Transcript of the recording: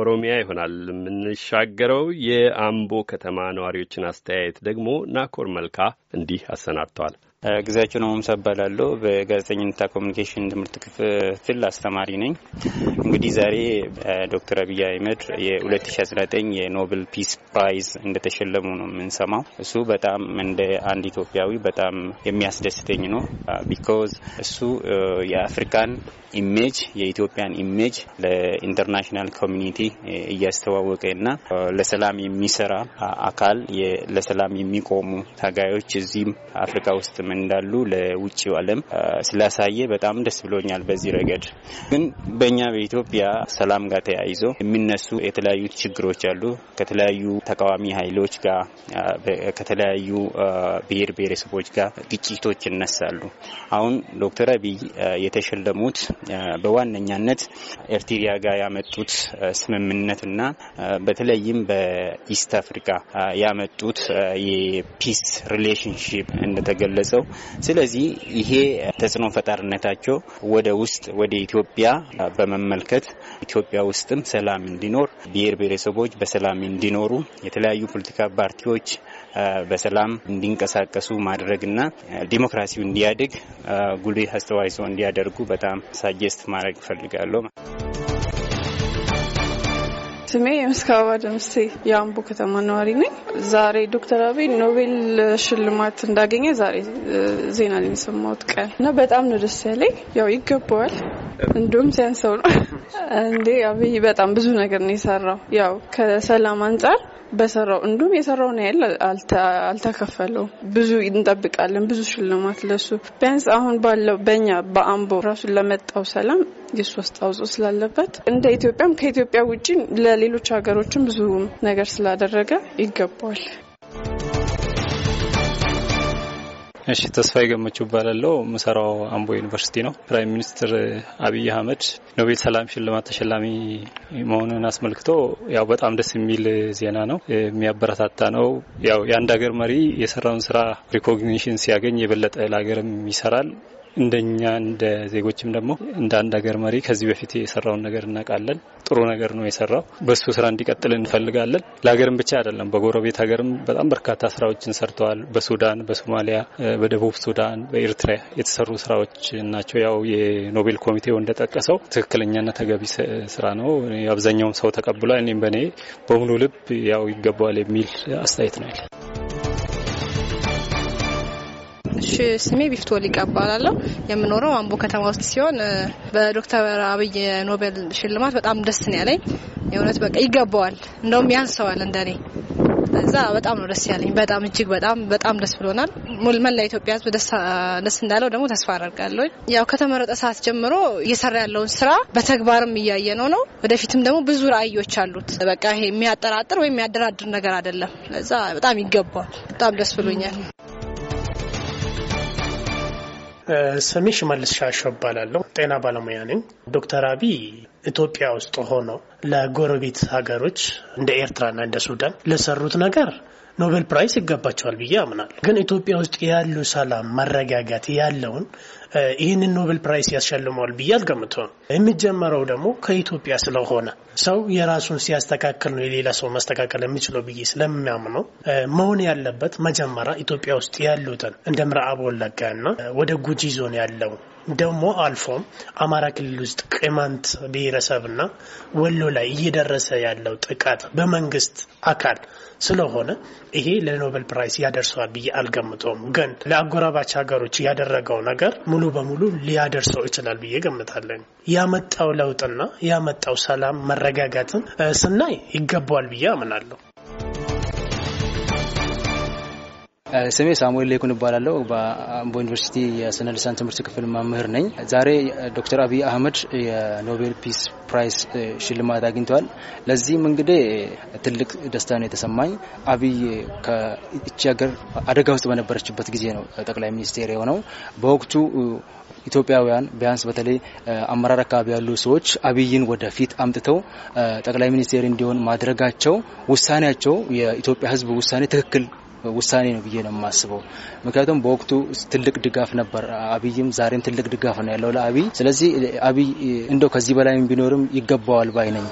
ኦሮሚያ ይሆናል የምንሻገረው። የአምቦ ከተማ ነዋሪዎችን አስተያየት ደግሞ ናኮር መልካ እንዲህ አሰናድተዋል። ግዛቸው ነው እባላለሁ። በጋዜጠኝነትና ኮሚኒኬሽን ትምህርት ክፍል አስተማሪ ነኝ። እንግዲህ ዛሬ ዶክተር አብይ አህመድ የ2019 የኖቤል peace prize እንደተሸለሙ ነው የምንሰማው። እሱ በጣም እንደ አንድ ኢትዮጵያዊ በጣም የሚያስደስተኝ ነው። because እሱ የአፍሪካን image የኢትዮጵያን image ለ international community እያስተዋወቀ እና ለሰላም የሚሰራ አካል ለሰላም የሚቆሙ ታጋዮች እዚህም አፍሪካ ውስጥም እንዳሉ ለውጭው ዓለም ስላሳየ በጣም ደስ ብሎኛል። በዚህ ረገድ ግን በእኛ በኢትዮጵያ ሰላም ጋር ተያይዞ የሚነሱ የተለያዩ ችግሮች አሉ። ከተለያዩ ተቃዋሚ ኃይሎች ጋር ከተለያዩ ብሔር ብሔረሰቦች ጋር ግጭቶች ይነሳሉ። አሁን ዶክተር አብይ የተሸለሙት በዋነኛነት ኤርትሪያ ጋር ያመጡት ስምምነትና በተለይም በ East Africa ያመጡት የ peace relationship እንደተገለጸው፣ ስለዚህ ይሄ ተጽዕኖ ፈጣሪነታቸው ወደ ውስጥ ወደ ኢትዮጵያ በመመልከት ኢትዮጵያ ውስጥም ሰላም እንዲኖር ብሔር ብሔረሰቦች በሰላም እንዲኖሩ የተለያዩ ፖለቲካ ፓርቲዎች በሰላም እንዲንቀሳቀሱ ማድረግና ዲሞክራሲው እንዲያድግ ጉልህ አስተዋጽኦ እንዲያደርጉ በጣም suggest ማድረግ እፈልጋለሁ። ስሜ የምስካባ ደምሴ የአምቦ ከተማ ነዋሪ ነኝ። ዛሬ ዶክተር አብይ ኖቤል ሽልማት እንዳገኘ ዛሬ ዜና ላይ የሰማሁት ቀን እና በጣም ነው ደስ ያለኝ። ያው ይገባዋል፣ እንዲሁም ሲያንሰው ነው እንዴ። አብይ በጣም ብዙ ነገር ነው የሰራው። ያው ከሰላም አንጻር በሰራው እንዲሁም የሰራውን ያህል አልተከፈለውም። ብዙ እንጠብቃለን፣ ብዙ ሽልማት ለሱ ቢያንስ አሁን ባለው በእኛ በአምቦ ራሱን ለመጣው ሰላም የሱ አስተዋጽኦ ስላለበት እንደ ኢትዮጵያም ከኢትዮጵያ ውጭ ለሌሎች ሀገሮችም ብዙ ነገር ስላደረገ ይገባዋል። እሺ ተስፋ የገመችው እባላለሁ። ምሰራው አምቦ ዩኒቨርሲቲ ነው። prime minister አብይ አህመድ ኖቤል ሰላም ሽልማት ተሸላሚ መሆኑን አስመልክቶ ያው በጣም ደስ የሚል ዜና ነው፣ የሚያበረታታ ነው። ያው የአንድ ሀገር መሪ የሰራውን ስራ recognition ሲያገኝ የበለጠ ለሀገርም ይሰራል። እንደኛ እንደ ዜጎችም ደግሞ እንደ አንድ ሀገር መሪ ከዚህ በፊት የሰራውን ነገር እናውቃለን። ጥሩ ነገር ነው የሰራው። በሱ ስራ እንዲቀጥል እንፈልጋለን። ለሀገርም ብቻ አይደለም፣ በጎረቤት ሀገርም በጣም በርካታ ስራዎችን ሰርተዋል። በሱዳን፣ በሶማሊያ፣ በደቡብ ሱዳን፣ በኤርትራ የተሰሩ ስራዎች ናቸው። ያው የኖቤል ኮሚቴው እንደጠቀሰው ትክክለኛና ተገቢ ስራ ነው። አብዛኛውም ሰው ተቀብሏል። እኔም በእኔ በሙሉ ልብ ያው ይገባዋል የሚል አስተያየት ነው ያለ ስሜ ቢፍቶ ሊቃ እባላለሁ። የምኖረው አምቦ ከተማ ውስጥ ሲሆን በዶክተር አብይ ኖቤል ሽልማት በጣም ደስ ነው ያለኝ። የእውነት በቃ ይገባዋል፣ እንደውም ያንሰዋል እንደኔ እዛ በጣም ነው ደስ ያለኝ። በጣም እጅግ በጣም በጣም ደስ ብሎናል። መላ ኢትዮጵያ ሕዝብ ደስ እንዳለው ደግሞ ተስፋ አደርጋለሁ። ያው ከተመረጠ ሰዓት ጀምሮ እየሰራ ያለውን ስራ በተግባርም እያየ ነው ነው ወደፊትም ደግሞ ብዙ ራዕዮች አሉት። በቃ ይሄ የሚያጠራጥር ወይም የሚያደራድር ነገር አይደለም። ለዛ በጣም ይገባዋል። በጣም ደስ ብሎኛል። ስሜ ሽመልስ ሻሾ እባላለሁ። ጤና ባለሙያ ነኝ። ዶክተር አብይ ኢትዮጵያ ውስጥ ሆነው ለጎረቤት ሀገሮች እንደ ኤርትራና እንደ ሱዳን ለሰሩት ነገር ኖቤል prize ይገባቸዋል ብዬ አምናለሁ። ግን ኢትዮጵያ ውስጥ ያሉ ሰላም፣ መረጋጋት ያለውን ይህንን ኖቤል prize ያስሸልመዋል ብዬ አልገምተውም። የሚጀመረው ደግሞ ከኢትዮጵያ ስለሆነ ሰው የራሱን ሲያስተካክል ነው የሌላ ሰው ማስተካከል የሚችለው ብዬ ስለሚያምነው መሆን ያለበት መጀመሪያ ኢትዮጵያ ውስጥ ያሉትን እንደ ምዕራብ ወለጋና ወደ ጉጂ ዞን ያለው ደግሞ አልፎም አማራ ክልል ውስጥ ቅማንት ብሔረሰብና ወሎ ላይ እየደረሰ ያለው ጥቃት በመንግስት አካል ስለሆነ ይሄ ለኖቤል prize ያደርሰዋል ብዬ አልገምተውም። ግን ለአጎራባች ሀገሮች ያደረገው ነገር ሙሉ በሙሉ ሊያደርሰው ይችላል ብዬ እገምታለሁኝ። ያመጣው ለውጥና ያመጣው ሰላም መረጋጋትን ስናይ ይገባዋል ብዬ አምናለሁ። ስሜ ሳሙኤል ሌኩን እባላለሁ። በአምቦ ዩኒቨርሲቲ የስነ ልሳን ትምህርት ክፍል መምህር ነኝ። ዛሬ ዶክተር አብይ አህመድ የኖቤል peace prize ሽልማት አግኝተዋል። ለዚህም እንግዲህ ትልቅ ደስታ ነው የተሰማኝ። አብይ እቺ ሀገር አደጋ ውስጥ በነበረችበት ጊዜ ነው ጠቅላይ ሚኒስቴር የሆነው። በወቅቱ ኢትዮጵያውያን ቢያንስ በተለይ አመራር አካባቢ ያሉ ሰዎች አብይን ወደፊት አምጥተው ጠቅላይ ሚኒስቴር እንዲሆን ማድረጋቸው ውሳኔያቸው የኢትዮጵያ ሕዝብ ውሳኔ ትክክል ውሳኔ ነው ብዬ ነው የማስበው። ምክንያቱም በወቅቱ ትልቅ ድጋፍ ነበር። አብይም ዛሬም ትልቅ ድጋፍ ነው ያለው ለአብይ። ስለዚህ አብይ እንደው ከዚህ በላይም ቢኖርም ይገባዋል ባይ ነኝ።